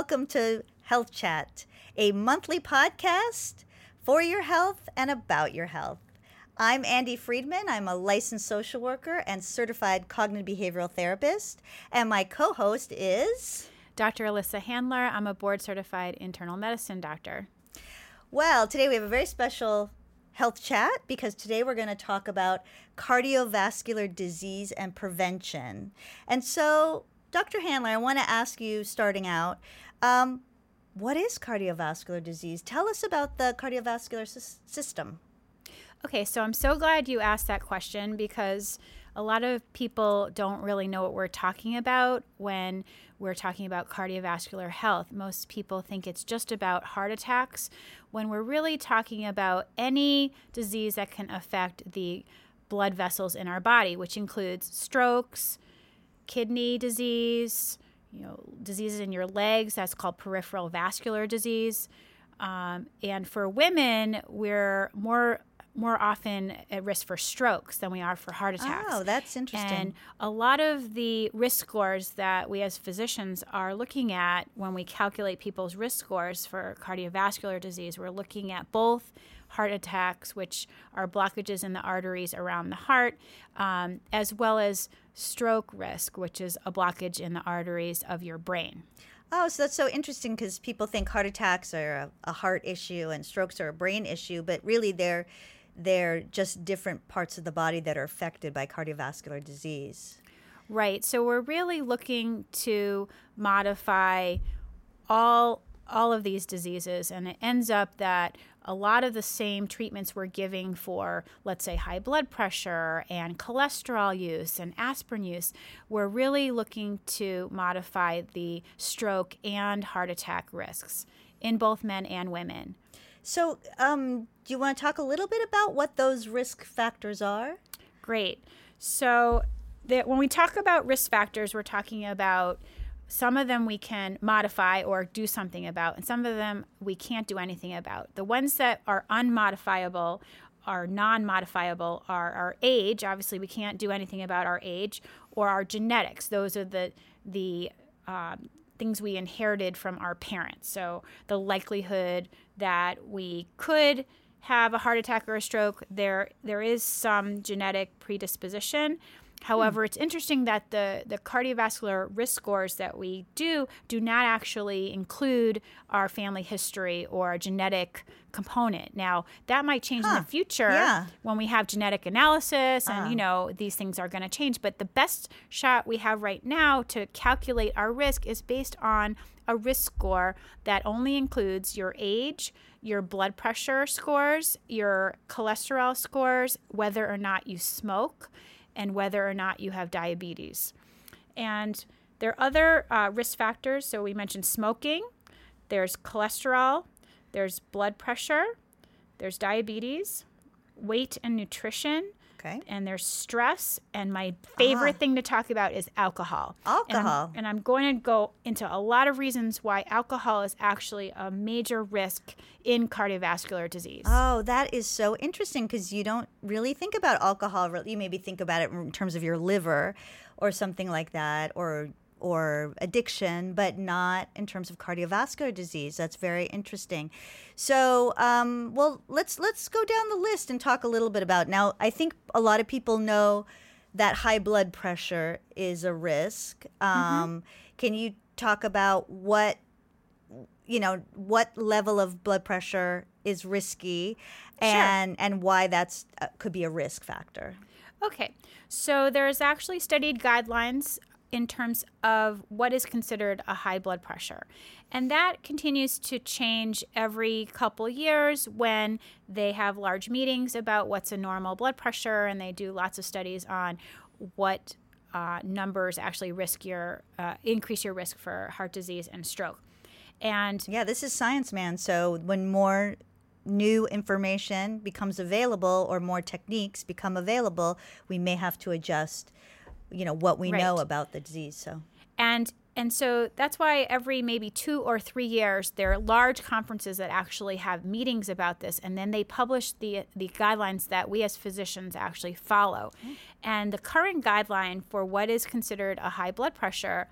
welcome to Health Chat, a monthly podcast for your health and about your health. I'm Andy Friedman. I'm a licensed social worker and certified cognitive behavioral therapist. And my co host is Dr. Alyssa Handler. I'm a board certified internal medicine doctor. Well, today we have a very special health chat because today we're going to talk about cardiovascular disease and prevention. And so, Dr. Handler, I want to ask you starting out um, what is cardiovascular disease? Tell us about the cardiovascular sy- system. Okay, so I'm so glad you asked that question because a lot of people don't really know what we're talking about when we're talking about cardiovascular health. Most people think it's just about heart attacks when we're really talking about any disease that can affect the blood vessels in our body, which includes strokes, kidney disease, you know, diseases in your legs, that's called peripheral vascular disease. Um, and for women, we're more more often at risk for strokes than we are for heart attacks. Oh, that's interesting. And a lot of the risk scores that we as physicians are looking at when we calculate people's risk scores for cardiovascular disease, we're looking at both heart attacks, which are blockages in the arteries around the heart, um, as well as stroke risk, which is a blockage in the arteries of your brain. Oh, so that's so interesting because people think heart attacks are a, a, heart issue and strokes are a brain issue, but really they're they're just different parts of the body that are affected by cardiovascular disease. Right. So we're really looking to modify all all of these diseases and it ends up that a lot of the same treatments we're giving for let's say high blood pressure and cholesterol use and aspirin use we're really looking to modify the stroke and heart attack risks in both men and women so, um, do you want to talk a little bit about what those risk factors are? Great. So, that when we talk about risk factors, we're talking about some of them we can modify or do something about, and some of them we can't do anything about. The ones that are unmodifiable are non-modifiable are our age obviously we can't do anything about our age or our genetics those are the the um, things we inherited from our parents. So the likelihood that we could have a heart attack or a stroke, there there is some genetic predisposition. However, hmm. it's interesting that the, the cardiovascular risk scores that we do do not actually include our family history or our genetic component. Now, that might change huh. in the future yeah. when we have genetic analysis and, uh. you know, these things are going to change. But the best shot we have right now to calculate our risk is based on a risk score that only includes your age, your blood pressure scores, your cholesterol scores, whether or not you smoke and whether or not you have diabetes. And there are other uh, risk factors. So we mentioned smoking, there's cholesterol, there's blood pressure, there's diabetes, weight and nutrition, Okay. And there's stress. And my favorite ah. thing to talk about is alcohol. Alcohol. And I'm, and I'm, going to go into a lot of reasons why alcohol is actually a major risk in cardiovascular disease. Oh, that is so interesting because you don't really think about alcohol. You maybe think about it in terms of your liver or something like that, or or addiction, but not in terms of cardiovascular disease. That's very interesting. So, um, well, let's let's go down the list and talk a little bit about. Now, I think a lot of people know that high blood pressure is a risk. Mm-hmm. Um, mm-hmm. Can you talk about what you know what level of blood pressure is risky, and sure. and why that's uh, could be a risk factor? Okay, so there's actually studied guidelines in terms of what is considered a high blood pressure. And that continues to change every couple years when they have large meetings about what's a normal blood pressure and they do lots of studies on what uh, numbers actually risk your uh, increase your risk for heart disease and stroke. And yeah, this is science, man. So when more new information becomes available or more techniques become available, we may have to adjust you know what we right. know about the disease so and and so that's why every maybe two or three years there are large conferences that actually have meetings about this and then they publish the the guidelines that we as physicians actually follow mm-hmm. and the current guideline for what is considered a high blood pressure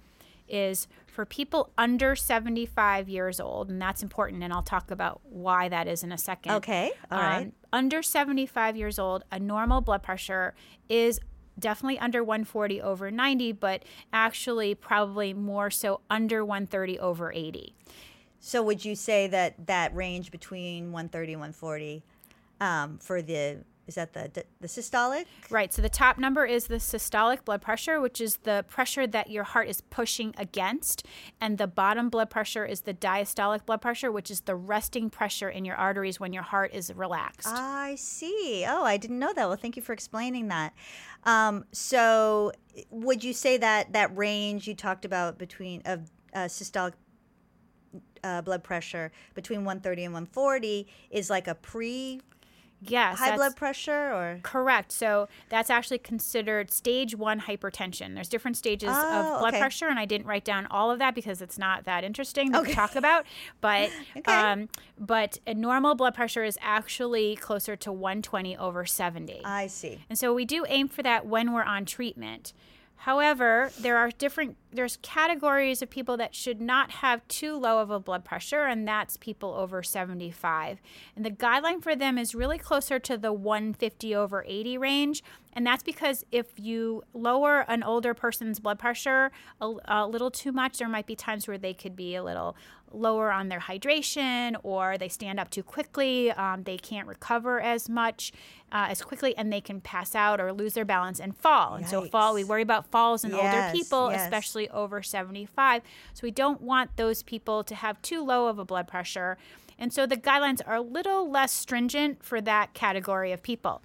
is for people under 75 years old, and that's important, and I'll talk about why that is in a second. Okay, all right. Um, under 75 years old, a normal blood pressure is definitely under 140 over 90, but actually probably more so under 130 over 80. So would you say that that range between 130 and 140 um, for the is that the the systolic? Right. So the top number is the systolic blood pressure, which is the pressure that your heart is pushing against, and the bottom blood pressure is the diastolic blood pressure, which is the resting pressure in your arteries when your heart is relaxed. I see. Oh, I didn't know that. Well, thank you for explaining that. Um, so, would you say that that range you talked about between of uh, systolic uh, blood pressure between 130 and 140 is like a pre Yes. high blood pressure or Correct. So that's actually considered stage one hypertension. There's different stages Oh, of blood okay. pressure, and I didn't write down all of that because it's not that interesting to talk about. But Okay. um, but a normal blood pressure is actually closer to 120 over 70. I see. And so we do aim for that when we're on treatment. However, there are different there's categories of people that should not have too low of a blood pressure and that's people over 75. And the guideline for them is really closer to the 150 over 80 range, and that's because if you lower an older person's blood pressure a, a little too much, there might be times where they could be a little lower on their hydration or they stand up too quickly. Um, they can't recover as much uh, as quickly and they can pass out or lose their balance and fall. And so, fall, we worry about falls in older people, yes. especially over 75. So, we don't want those people to have too low of a blood pressure. And so, the guidelines are a little less stringent for that category of people.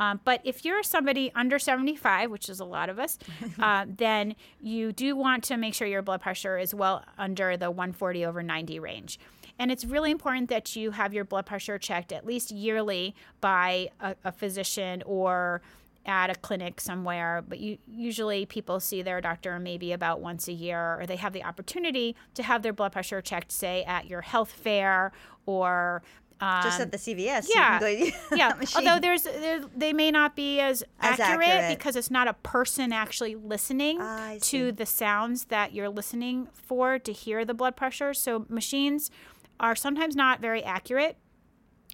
Um, but if you're somebody under 75, which is a lot of us, uh, then you do want to make sure your blood pressure is well under the 140 over 90 range. And it's really important that you have your blood pressure checked at least yearly by a, a physician or at a clinic somewhere. But you, usually people see their doctor maybe about once a year, or they have the opportunity to have their blood pressure checked, say, at your health fair or Just um, at the CVS. yeah, yeah. Although there's, there, they may not be as, As accurate, accurate. because it's not a person actually listening I to the sounds that you're listening for to hear the blood pressure. So machines are sometimes not very accurate.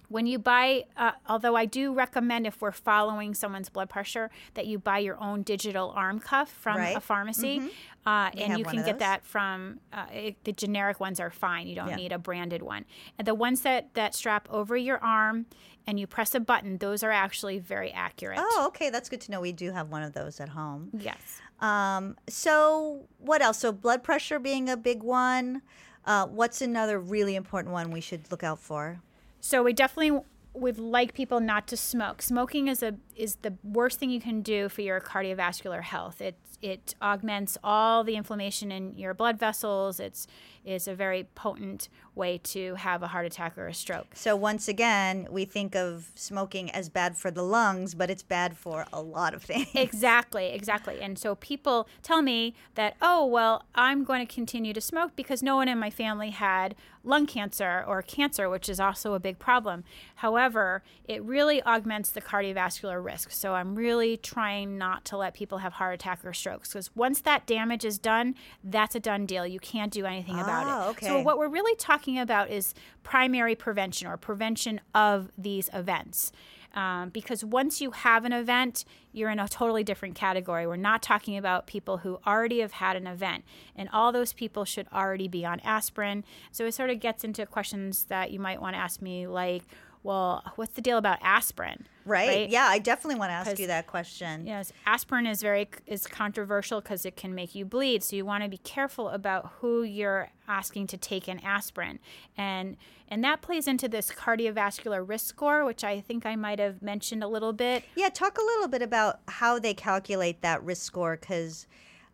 When you buy, uh, although I do recommend if we're following someone's blood pressure that you buy your own digital arm cuff from Right. a pharmacy, uh, and you can get that from uh, it, the generic ones are fine. You don't Yeah. need a branded one. And the ones that that strap over your arm and you press a button, those are actually very accurate. Oh, okay. That's good to know. We do have one of those at home. Yes. Um, so what else? So blood pressure being a big one. Uh, what's another really important one we should look out for? So we definitely would like people not to smoke. Smoking is a is the worst thing you can do for your cardiovascular health. It it augments all the inflammation in your blood vessels. It's is a very potent way to have a heart attack or a stroke. So once again, we think of smoking as bad for the lungs, but it's bad for a lot of things. Exactly, exactly. And so people tell me that, oh, well, I'm going to continue to smoke because no one in my family had lung cancer or cancer, which is also a big problem. However, it really augments the cardiovascular risk. So I'm really trying not to let people have heart attack or strokes because once that damage is done, that's a done deal. You can't do anything about Ah, it. So what we're really talking about is primary prevention or prevention of these events. Um, because once you have an event, you're in a totally different category. We're not talking about people who already have had an event, and all those people should already be on aspirin. So it sort of gets into questions that you might want to ask me, like, well, what's the deal about aspirin? Right? Yeah, I definitely want to ask you that question. Yes, aspirin is very is controversial because it can make you bleed. So you want to be careful about who you're asking to take an aspirin, and and that plays into this cardiovascular risk score, which I think I might have mentioned a little bit. Yeah, talk a little bit about how they calculate that risk score because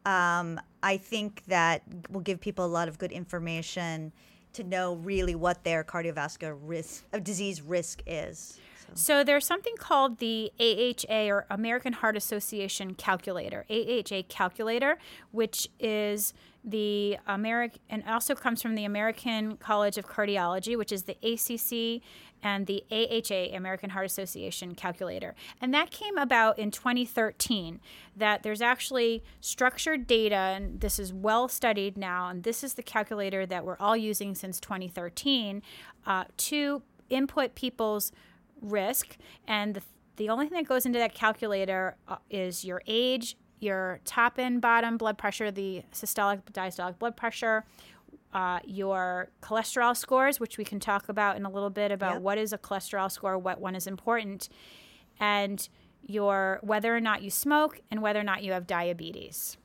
um, I think that will give people a lot of good information to know really what their cardiovascular risk of disease risk is. So there's something called the AHA or American Heart Association calculator, AHA calculator, which is the American and also comes from the American College of Cardiology, which is the ACC and the AHA, American Heart Association calculator. And that came about in 2013 that there's actually structured data and this is well studied now and this is the calculator that we're all using since 2013 uh, to input people's risk and the, the only thing that goes into that calculator uh, is your age your top and bottom blood pressure, the systolic, diastolic blood pressure, uh, your cholesterol scores, which we can talk about in a little bit about Yep. what is a cholesterol score, what one is important, and your whether or not you smoke and whether or not you have diabetes.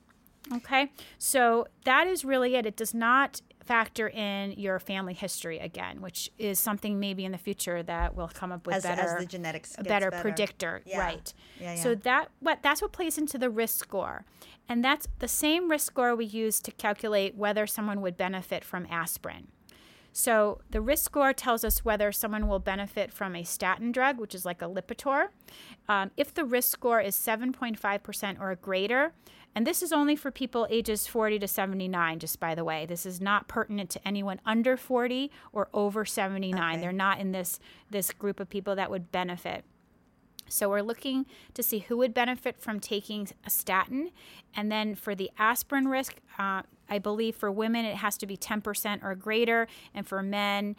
Okay, so that is really it. It does not factor in your family history again, which is something maybe in the future that will come up with As, better as the genetics better, better. predictor, Yeah. right? Yeah, yeah. So that what that's what plays into the risk score, and that's the same risk score we use to calculate whether someone would benefit from aspirin. So the risk score tells us whether someone will benefit from a statin drug, which is like a Lipitor. Um, if the risk score is 7.5% or greater, and this is only for people ages 40 to 79, just by the way. This is not pertinent to anyone under 40 or over 79. Okay. They're not in this this group of people that would benefit. So we're looking to see who would benefit from taking a statin. And then for the aspirin risk, uh, I believe for women it has to be 10% or greater. And for men,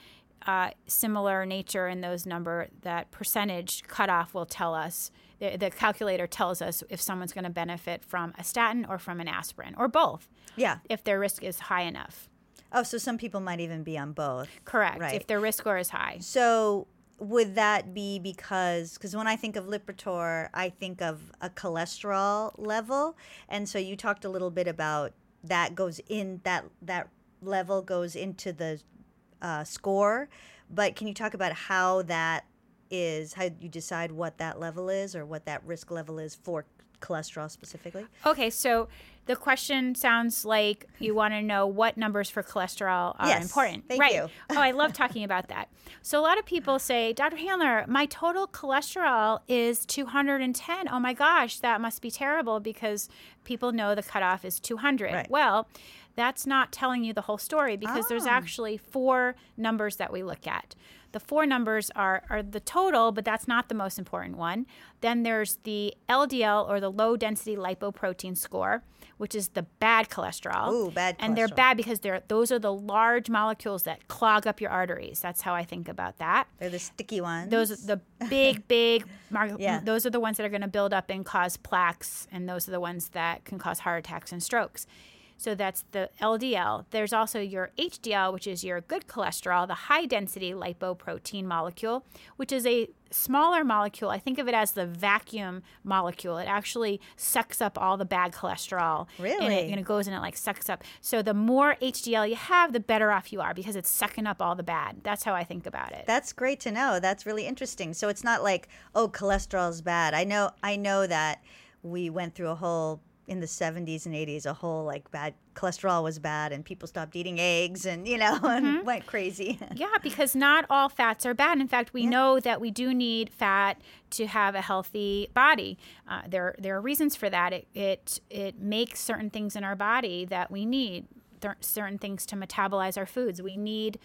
uh, similar nature in those number, that percentage cutoff will tell us, the, the calculator tells us if someone's going to benefit from a statin or from an aspirin or both, Yeah. if their risk is high enough. Oh, so some people might even be on both. Correct. Right. If their risk score is high. So would that be because because when I think of Lipitor, I think of a cholesterol level, and so you talked a little bit about that goes in that that level goes into the uh, score, but can you talk about how that is how you decide what that level is or what that risk level is for cholesterol specifically? Okay, so the question sounds like you want to know what numbers for cholesterol are Yes, important. thank right. you. oh, I love talking about that. So a lot of people say, Dr. Handler, my total cholesterol is 210. Oh my gosh, that must be terrible because people know the cutoff is 200. Right. Well, that's not telling you the whole story because there's Oh. actually four numbers that we look at. The four numbers are, are the total, but that's not the most important one. Then there's the LDL or the low density lipoprotein score, which is the bad cholesterol. Ooh, bad And they're bad because they're those are the large molecules that clog up your arteries. That's how I think about that. They're the sticky ones. Those are the big, big. Mar- Yeah. Those are the ones that are going to build up and cause plaques, and those are the ones that can cause heart attacks and strokes. So that's the LDL. There's also your HDL, which is your good cholesterol, the high density lipoprotein molecule, which is a smaller molecule. I think of it as the vacuum molecule. It actually sucks up all the bad cholesterol. And it, Really? and it goes and it like sucks up. So the more HDL you have, the better off you are because it's sucking up all the bad. That's how I think about it. That's great to know. That's really interesting. So it's not like, oh, cholesterol's bad. I know I know that we went through a whole in the 70s and 80s a whole like bad cholesterol was bad and people stopped eating eggs and you know and went crazy. Yeah, because not all fats are bad. In fact, we know that we do need fat to have a healthy body. Uh, there, there are reasons for that. It, it, it makes certain things in our body that we need, th- certain things to metabolize our foods. We need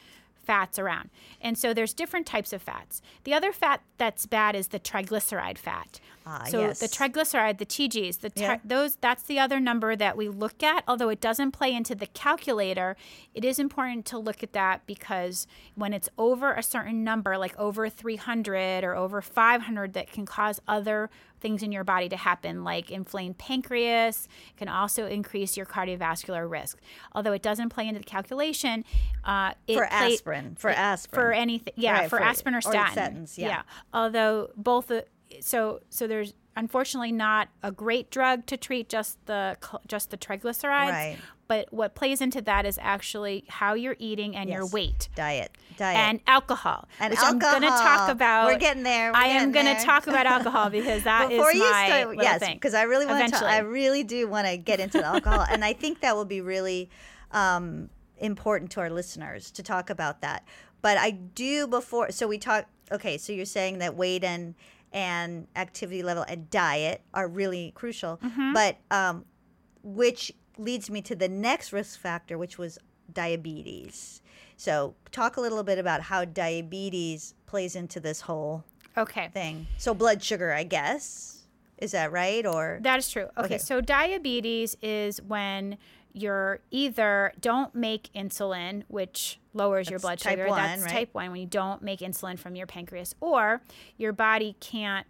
fats around. And so there's different types of fats. The other fat that's bad is the triglyceride fat. Ah, so yes. the triglyceride, the TGs, the tri- Yeah. those that's the other number that we look at. Although it doesn't play into the calculator, it is important to look at that because when it's over a certain number, like over 300 or over 500, that can cause other things in your body to happen, like inflamed pancreas. It can also increase your cardiovascular risk. Although it doesn't play into the calculation, uh, for play- aspirin, for it- aspirin. for anything yeah Right, for, for- aspirin or or statins, yeah. yeah. although both the, so so there's unfortunately not a great drug to treat just the just the triglycerides Right. but what plays into that is actually how you're eating and your weight diet, diet. and alcohol And which i'm going to talk alcohol. about We're getting there, we're i am going to talk about alcohol because that is Before you my start, yes, because I really want to. I really do want to get into the alcohol, and I think that will be really um, important to our listeners to talk about that. but I do before. So we talk. Okay, so you're saying that weight and and activity level and diet are really crucial, but um, which leads me to the next risk factor, which was diabetes. So talk a little bit about how diabetes plays into this whole Okay. thing. So blood sugar, I guess, is that right? Or That is true. Okay, Okay. so diabetes is when you're either don't make insulin, which lowers your blood sugar. one, That's right? type one when you don't make insulin from your pancreas, or your body can't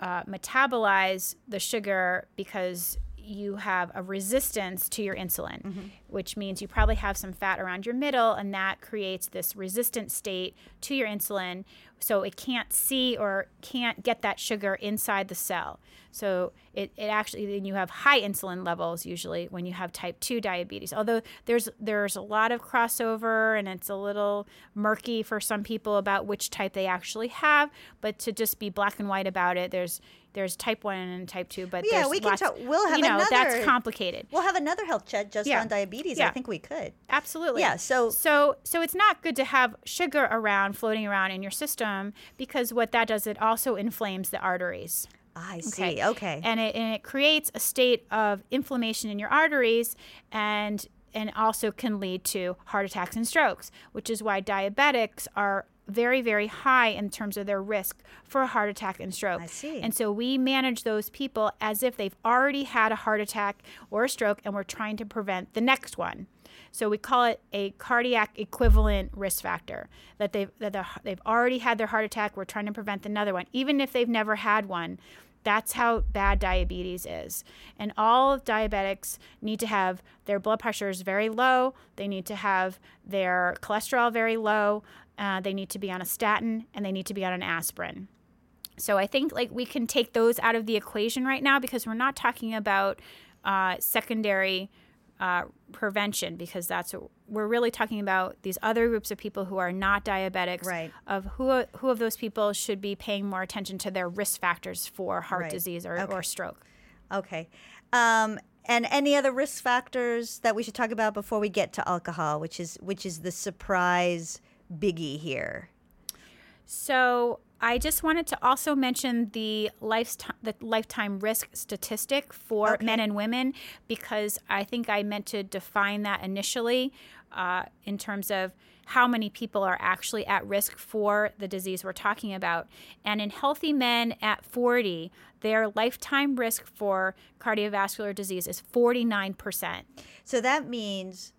uh, metabolize the sugar because you have a resistance to your insulin, Mm-hmm. Which means you probably have some fat around your middle, and that creates this resistant state to your insulin. So it can't see or can't get that sugar inside the cell. So it, it actually then you have high insulin levels usually when you have type 2 diabetes. Although there's there's a lot of crossover and it's a little murky for some people about which type they actually have, but to just be black and white about it, there's there's type 1 and type 2, but Yeah, we can talk- we'll have you know, that's another- complicated. we'll have another health chat just Yeah. on diabetes. I Yeah. think we could. Absolutely. Yeah, so- so so it's not good to have sugar around floating around in your system because what that does it also inflames the arteries. I see. Okay. And it and it creates a state of inflammation in your arteries and and also can lead to heart attacks and strokes, which is why diabetics are very very high in terms of their risk for a heart attack and stroke. I see. And so we manage those people as if they've already had a heart attack or a stroke and we're trying to prevent the next one. So we call it a cardiac equivalent risk factor that they've that they've already had their heart attack. We're trying to prevent another one, even if they've never had one. That's how bad diabetes is. And all diabetics need to have their blood pressures very low. They need to have their cholesterol very low. Uh, they need to be on a statin and they need to be on an aspirin. So I think like we can take those out of the equation right now because we're not talking about uh, secondary uh, prevention because that's what we're really talking about these other groups of people who are not diabetics. Right. Of who who of those people should be paying more attention to their risk factors for heart Right. disease or, Okay. or stroke. Okay. Um, and any other risk factors that we should talk about before we get to alcohol, which is which is the surprise biggie here. So I just wanted to also mention the lifetime the lifetime risk statistic for Okay. men and women because I think I meant to define that initially uh, in terms of how many people are actually at risk for the disease we're talking about. And in healthy men at 40, their lifetime risk for cardiovascular disease is 49%. So that means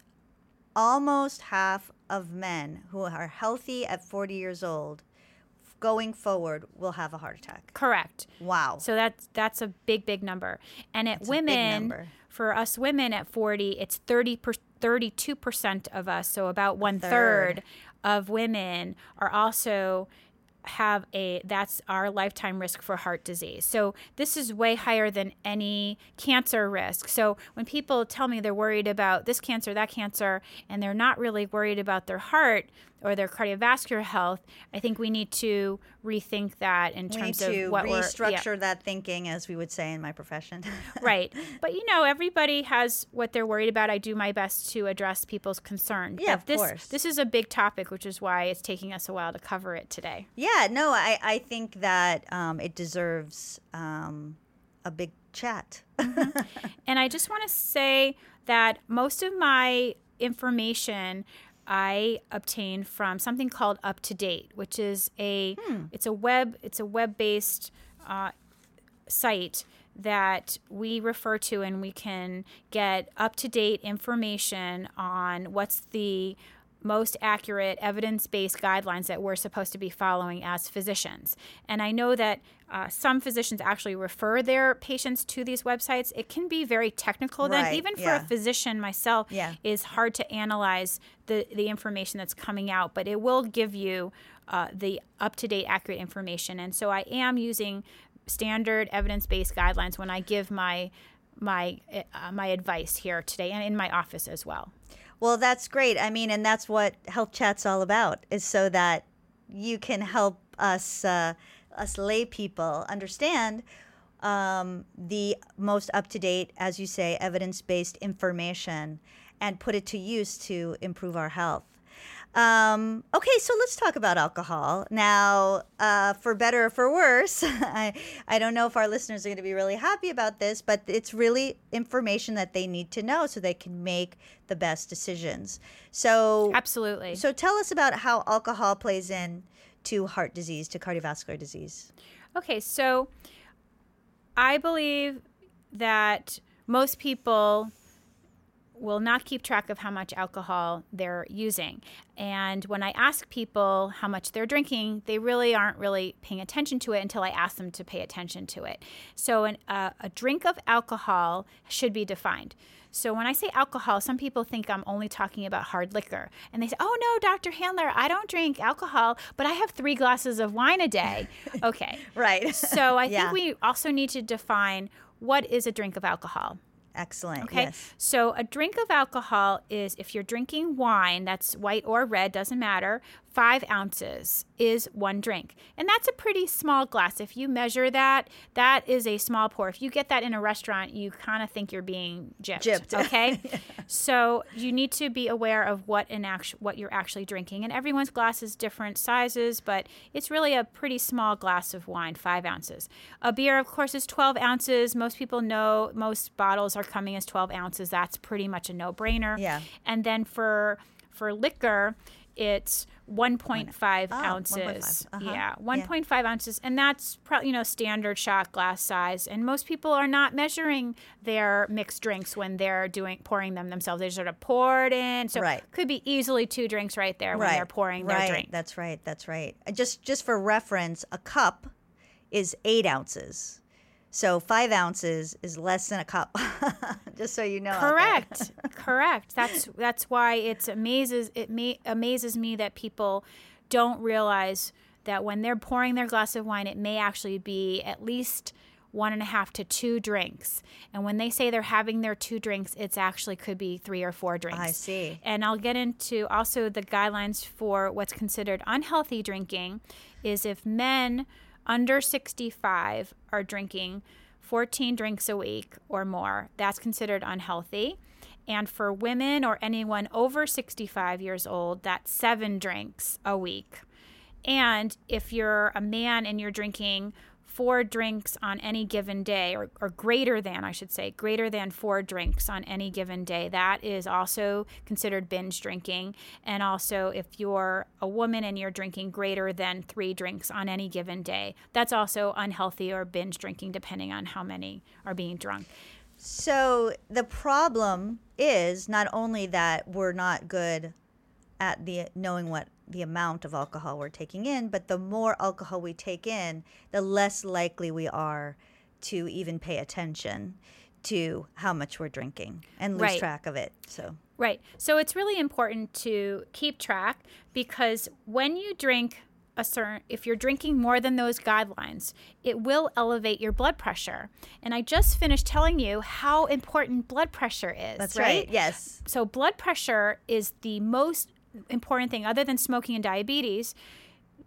almost half of men who are healthy at 40 years old going forward will have a heart attack. Correct. Wow. So that's that's a big big number. And at That's women for us women at 40, it's 30 per, 32% of us, so about one third. third of women are also have a that's our lifetime risk for heart disease. So this is way higher than any cancer risk. So when people tell me they're worried about this cancer, that cancer, and they're not really worried about their heart or their cardiovascular health, I think we need to rethink that in terms to of what we're yeah. restructure that thinking, as we would say in my profession. right. But you know, everybody has what they're worried about. I do my best to address people's concerns. Yeah, But of this, course. This is a big topic, which is why it's taking us a while to cover it today. yeah, no, I, I think that um, it deserves um, a big chat. And I just want to say that most of my information I obtained from something called Up to Date, which is a Hmm. it's a web it's a web based uh, site that we refer to and we can get up to date information on what's the most accurate evidence based guidelines that we're supposed to be following as physicians. And I know that uh, some physicians actually refer their patients to these websites. It can be very technical, then, even for yeah. a physician myself, Yeah. is hard to analyze the, the information that's coming out, but it will give you uh, the up to date, accurate information. And so I am using standard evidence based guidelines when I give my my uh, my advice here today and in my office as well. Well, that's great. I mean, and that's what Health Chat's all about, is so that you can help us, uh, us lay people understand um, the most up to date, as you say, evidence based information and put it to use to improve our health. Um, okay, so let's talk about alcohol. Now, uh, for better or for worse, I, I don't know if our listeners are going to be really happy about this, but it's really information that they need to know so they can make the best decisions. So, Absolutely. so tell us about how alcohol plays in to heart disease, to cardiovascular disease. Okay, so I believe that most people will not keep track of how much alcohol they're using. And when I ask people how much they're drinking, they really aren't really paying attention to it until I ask them to pay attention to it. So, an, uh, a drink of alcohol should be defined. So, when I say alcohol, some people think I'm only talking about hard liquor. And they say, oh, no, Dr. Handler, I don't drink alcohol, but I have three glasses of wine a day. Okay. Right. So, I Yeah. think we also need to define what is a drink of alcohol. Excellent. Okay. Yes. So a drink of alcohol is if you're drinking wine, that's white or red, doesn't matter, five ounces is one drink. And that's a pretty small glass. If you measure that, that is a small pour. If you get that in a restaurant, you kind of think you're being gypped. Gypped. Okay. So you need to be aware of what an actu- what you're actually drinking. And everyone's glass is different sizes, but it's really a pretty small glass of wine, five ounces. A beer, of course, is 12 ounces. Most people know most bottles are coming as 12 ounces. That's pretty much a no brainer. Yeah. And then for for liquor, it's 1.5 Oh, ounces. 1.5. Uh-huh. Yeah, 1.5 ounces, and that's probably you know standard shot glass size. And most people are not measuring their mixed drinks when they're doing pouring them themselves. They sort of pour it in, so Right. could be easily two drinks right there when they're pouring right. their drink. That's right. That's right. Uh, Just just for reference, a cup is eight ounces. So five ounces is less than a cup. just so you know. Correct. Correct. That's that's why it's amazes it ma- amazes me that people don't realize that when they're pouring their glass of wine, it may actually be at least one and a half to two drinks. And when they say they're having their two drinks, it's actually could be three or four drinks. I see. And I'll get into also the guidelines for what's considered unhealthy drinking is if men under 65 are drinking 14 drinks a week or more, that's considered unhealthy. And for women or anyone over 65 years old, that's seven drinks a week. And if you're a man and you're drinking four drinks on any given day, or, or greater than, I should say, greater than four drinks on any given day, that is also considered binge drinking. And also, if you're a woman and you're drinking greater than three drinks on any given day, that's also unhealthy or binge drinking, depending on how many are being drunk. So the problem is not only that we're not good at the knowing what the amount of alcohol we're taking in, but the more alcohol we take in, the less likely we are to even pay attention to how much we're drinking and lose Right. track of it. So Right. So it's really important to keep track because when you drink a certain if you're drinking more than those guidelines, it will elevate your blood pressure. And I just finished telling you how important blood pressure is, that's right. Yes. So blood pressure is the most important thing other than smoking and diabetes.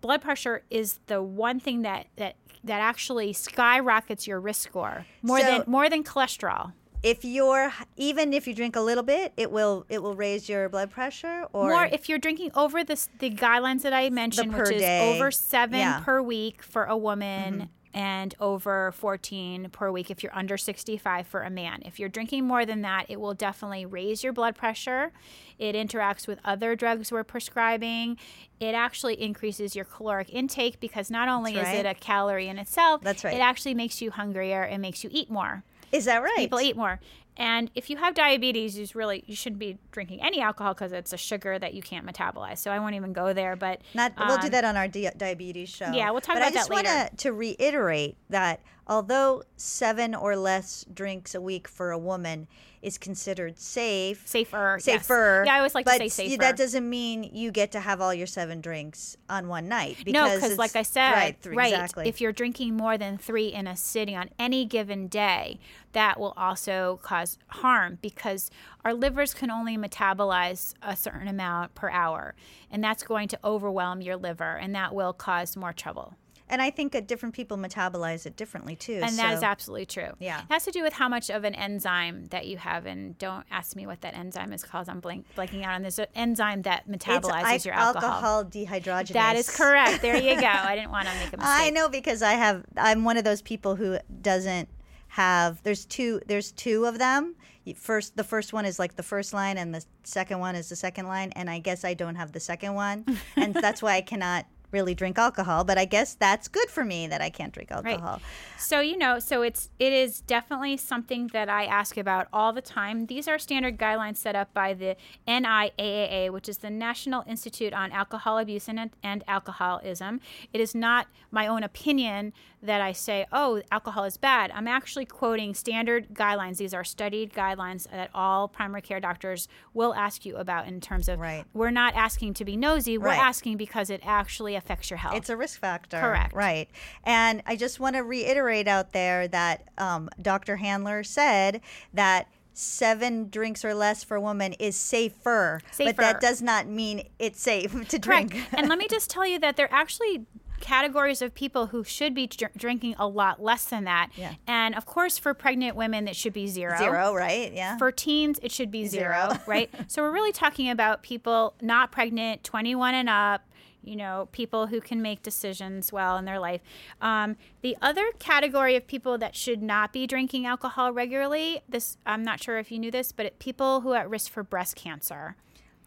Blood pressure is the one thing that that that actually skyrockets your risk score more So- than more than cholesterol. If you're even if you drink a little bit, it will it will raise your blood pressure or More if you're drinking over the the guidelines that I mentioned, which is day. over seven Yeah. Mm-hmm. per week for a woman and over 14 per week if you're under 65 for a man. If you're drinking more than that, it will definitely raise your blood pressure. It interacts with other drugs we're prescribing. It actually increases your caloric intake because not only That's is it a calorie in itself, That's right. it actually makes you hungrier and makes you eat more is that right? people eat more. And if you have diabetes, you really you shouldn't be drinking any alcohol because it's a sugar that you can't metabolize. So I won't even go there. But Not we'll do um, that on our di- diabetes show. Yeah, we'll talk but about that later. I just wanna to reiterate that although seven or less drinks a week for a woman is considered safe, Safer. yes. safer. Yeah, I always like to say safer. That doesn't mean you get to have all your seven drinks on one night. no, because because like I said, right, th- right, exactly. if you're drinking more than three in a sitting on any given day, that will also cause harm because our livers can only metabolize a certain amount per hour, and that's going to overwhelm your liver, and that will cause more trouble. And I think that different people metabolize it differently too. And that is absolutely true. Yeah. It has to do with how much of an enzyme that you have. And don't ask me what that enzyme is called. I'm blank, blanking out on this. Enzyme that it's metabolizes your al- alcohol. alcohol dehydrogenase. That is correct. There you go. I didn't want to make a mistake. I know because I have. I'm one of those people who doesn't have. There's two. There's two of them. First, the first one is like the first line, and the second one is the second line. And I guess I don't have the second one, and that's why I cannot really drink alcohol. But I guess that's good for me that I can't drink alcohol. Right. So you know, so it's it is definitely something that I ask about all the time. These are standard guidelines set up by the NIAAA, which is the National Institute on Alcohol Abuse and, and Alcoholism. It is not my own opinion that I say, "Oh, alcohol is bad." I'm actually quoting standard guidelines. These are studied guidelines that all primary care doctors will ask you about in terms of Right. we're not asking to be nosy, we're Right. asking because it actually affects your health. It's a risk factor. Correct. Right. And I just want to reiterate out there that um, Dr. Handler said that seven drinks or less for a woman is safer. But that does not mean it's safe to Correct. drink. and let me just tell you that there are actually categories of people who should be dr- drinking a lot less than that. Yeah. And of course, for pregnant women, it should be zero. Zero, right? Yeah. For teens, it should be zero, Zero. right? So we're really talking about people not pregnant, 21 and up, you know, people who can make decisions well in their life. Um, the other category of people that should not be drinking alcohol regularly, this I'm not sure if you knew this, but it, people who are at risk for breast cancer.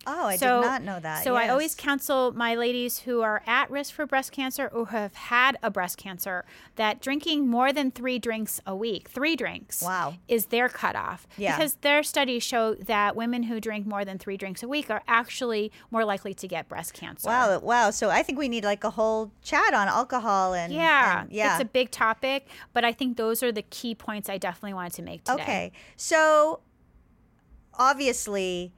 Oh, I So- did not know that. So I always counsel my ladies who are at risk for breast cancer or have had a breast cancer that drinking more than three drinks a week, three drinks, Wow. is their cutoff. Yeah. Because their studies show that women who drink more than three drinks a week are actually more likely to get breast cancer. Wow, wow. So I think we need like a whole chat on alcohol and Yeah, and- yeah. it's a big topic, but I think those are the key points I definitely wanted to make today. Okay. So obviously,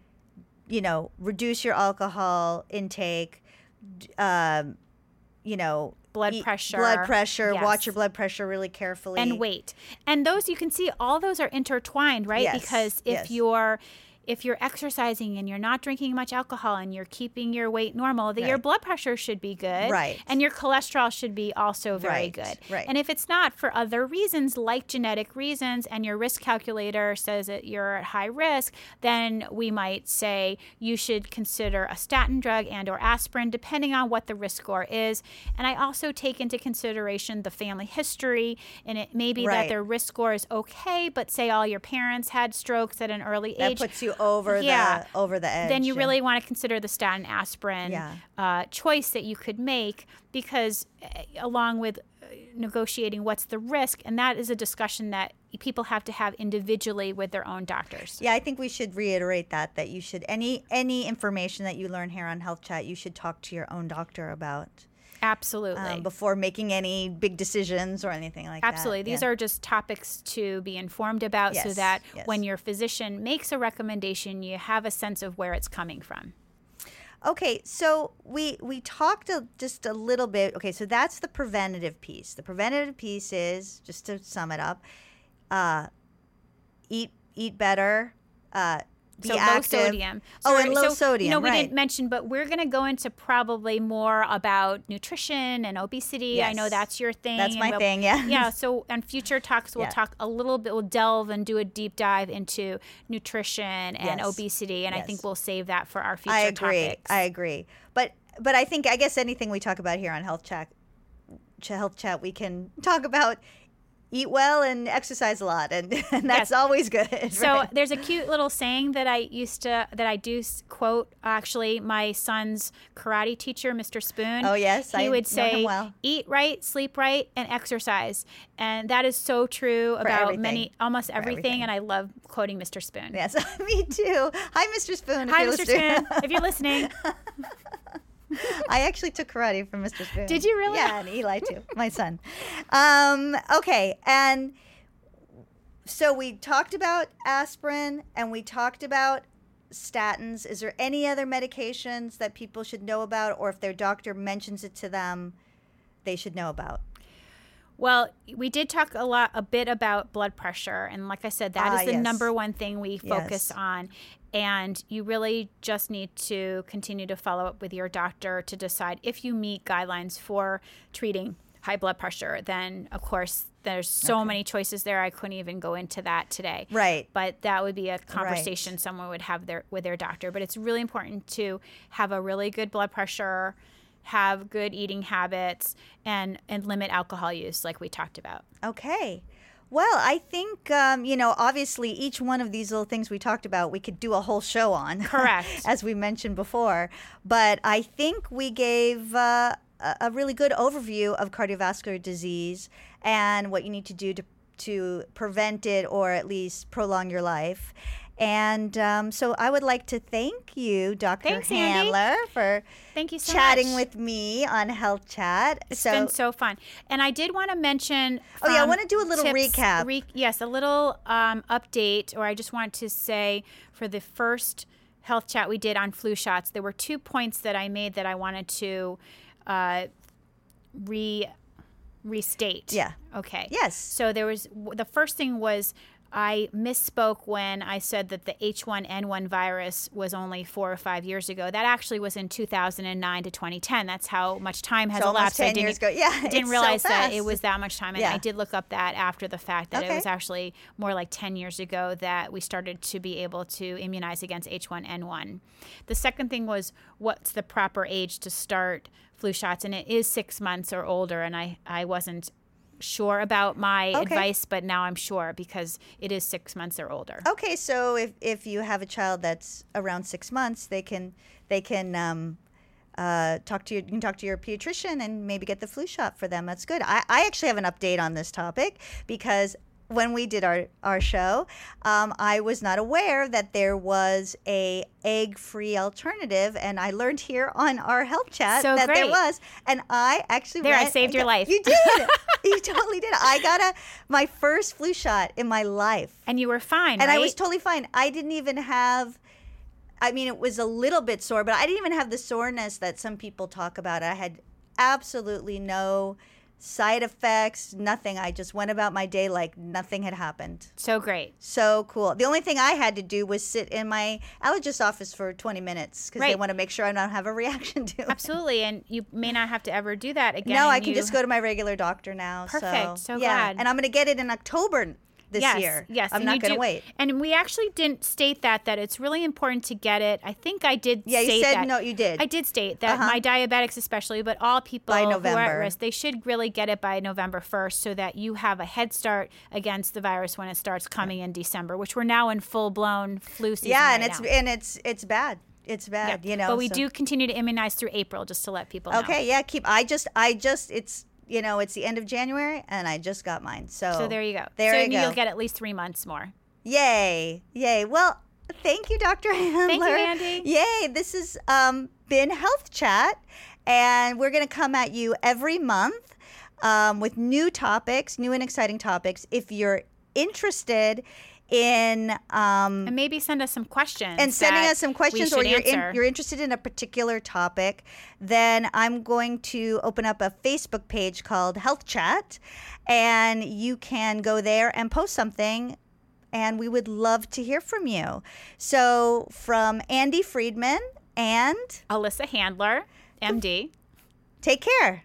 you know, reduce your alcohol intake, um, you know, Blood eat- pressure. Blood pressure. Watch your blood pressure really carefully. and weight. And those you can see all those are intertwined, right? Yes, Because if yes. you're if you're exercising and you're not drinking much alcohol and you're keeping your weight normal, that your blood pressure should be good. Right. And your cholesterol should be also very Right, good. right. And if it's not for other reasons like genetic reasons and your risk calculator says that you're at high risk, then we might say you should consider a statin drug and or aspirin depending on what the risk score is. And I also take into consideration the family history and it may be that their risk score is okay, but say all your parents had strokes at an early that age. puts you over Yeah. the over the edge. then you really want to consider the statin aspirin Yeah. uh, choice that you could make because uh, along with uh, negotiating what's the risk and that is a discussion that people have to have individually with their own doctors Yeah, I think we should reiterate that that you should any any information that you learn here on Health Chat, you should talk to your own doctor about absolutely um, before making any big decisions or anything like that. Absolutely. These Yeah. are just topics to be informed about so that yes. when your physician makes a recommendation, you have a sense of where it's coming from. Okay, so we we talked a, just a little bit. Okay, so that's the preventative piece. The preventative piece is just to sum it up: uh, eat eat better, uh, so active. low sodium. Oh, So- and low so, sodium. You know, we right. didn't mention, but we're going to go into probably more about nutrition and obesity. I know that's your thing. That's my we'll- thing. Yeah. yeah. So, on future talks, we'll Yeah. talk a little bit. We'll delve and do a deep dive into nutrition and Yes. obesity, and I think we'll save that for our future I agree. topics. I agree. But but I think I guess anything we talk about here on Health Chat, Health Chat, we can talk about eat well and exercise a lot, and, and that's Yes. always good. So right? there's a cute little saying that I used to that I do quote actually my son's karate teacher Mr. Spoon. Oh, yes, he I would say well. eat right, sleep right and exercise. And that is so true about everything. many almost everything, everything. and I love quoting Mr. Spoon. yes, me too. Hi, Mr. Spoon. Hi Mr. listening. Spoon, if you're listening. I actually took karate from Mr. Spoon. Did you really? Yeah, and Eli too, my son. Um, okay, and so we talked about aspirin and we talked about statins. Is there any other medications that people should know about, or if their doctor mentions it to them, they should know about? Well, we did talk a lot, a bit about blood pressure, and like I said, that is Ah, the yes. number one thing we focus Yes. on. And you really just need to continue to follow up with your doctor to decide if you meet guidelines for treating high blood pressure, then of course there's so many choices there. I couldn't even go into that today. Right. But that would be a conversation someone would have their with their doctor. But it's really important to have a really good blood pressure, have good eating habits, and and limit alcohol use, like we talked about. Okay. Well, I think, um, you know, obviously each one of these little things we talked about, we could do a whole show on. Correct. as we mentioned before. But I think we gave uh, a a really good overview of cardiovascular disease and what you need to do to, to prevent it or at least prolong your life. And um, so I would like to thank you, Dr. Thanks, Andy. Handler, for Thank you so chatting much. with me on Health Chat. It's so, been so fun. And I did want to mention. Oh, yeah, I wanna do a little tips- recap. Re- yes, a little um, update, or I just want to say for the first health chat we did on flu shots, there were two points that I made that I wanted to uh, re restate. Yeah. Okay. Yes. So there was the first thing was I misspoke when I said that the H1N1 virus was only four or five years ago. That actually was in 2009 to 2010. That's how much time has So elapsed. I 10 didn't, years ago. Yeah, I didn't so realize that it was that much time. And Yeah. I did look up that after the fact that Okay. it was actually more like 10 years ago that we started to be able to immunize against H1N1. The second thing was what's the proper age to start flu shots? And it is six months or older. And I, I wasn't sure about my Okay. advice, but now I'm sure because it is six months or older. Okay, so if, if you have a child that's around six months, they can they can um, uh, talk to your you can talk to your pediatrician and maybe get the flu shot for them. That's good. I, I actually have an update on this topic because when we did our our show, um, I was not aware that there was a egg free alternative, and I learned here on our health chat So that there was, and I actually There, I went saved and your life. You did. you totally did. I got a my first flu shot in my life And you were fine, and right? I was totally fine. I didn't even have. I mean, it was a little bit sore, but I didn't even have the soreness that some people talk about. I had absolutely no side effects, nothing. I just went about my day like nothing had happened. so great. So cool. The only thing I had to do was sit in my allergist office for 20 minutes because they want to make sure I don't have a reaction to it. Absolutely. And you may not have to ever do that again. No, I can you- just go to my regular doctor now. Perfect. So yeah. glad. And I'm going to get it in October this yes, year. Yes, I'm and not going to wait. And we actually didn't state that that it's really important to get it. I think I did. Yeah, you said that. no, you did. I did state that Uh-huh. my diabetics, especially, but all people who are at risk, they should really get it by November first, so that you have a head start against the virus when it starts coming in December, which we're now in full blown flu season. yeah, and right it's now. and it's it's bad. It's bad, Yeah. you know. But we so- do continue to immunize through April, just to let people know. Okay, yeah, keep. I just, I just, it's you know, it's the end of January, and I just got mine. So So there you go. There so you go. you'll get at least three months more. Yay, yay. Well, thank you, Dr. Handler. Thank you, Andy. Yay, this has um, been Health Chat, and we're going to come at you every month um, with new topics, new and exciting topics. If you're interested in um, And maybe send us some questions. and sending us some questions or you're, in, you're interested in a particular topic, then I'm going to open up a Facebook page called Health Chat, and you can go there and post something, and we would love to hear from you. So, from Andy Friedman, and Alyssa Handler, MD. take care.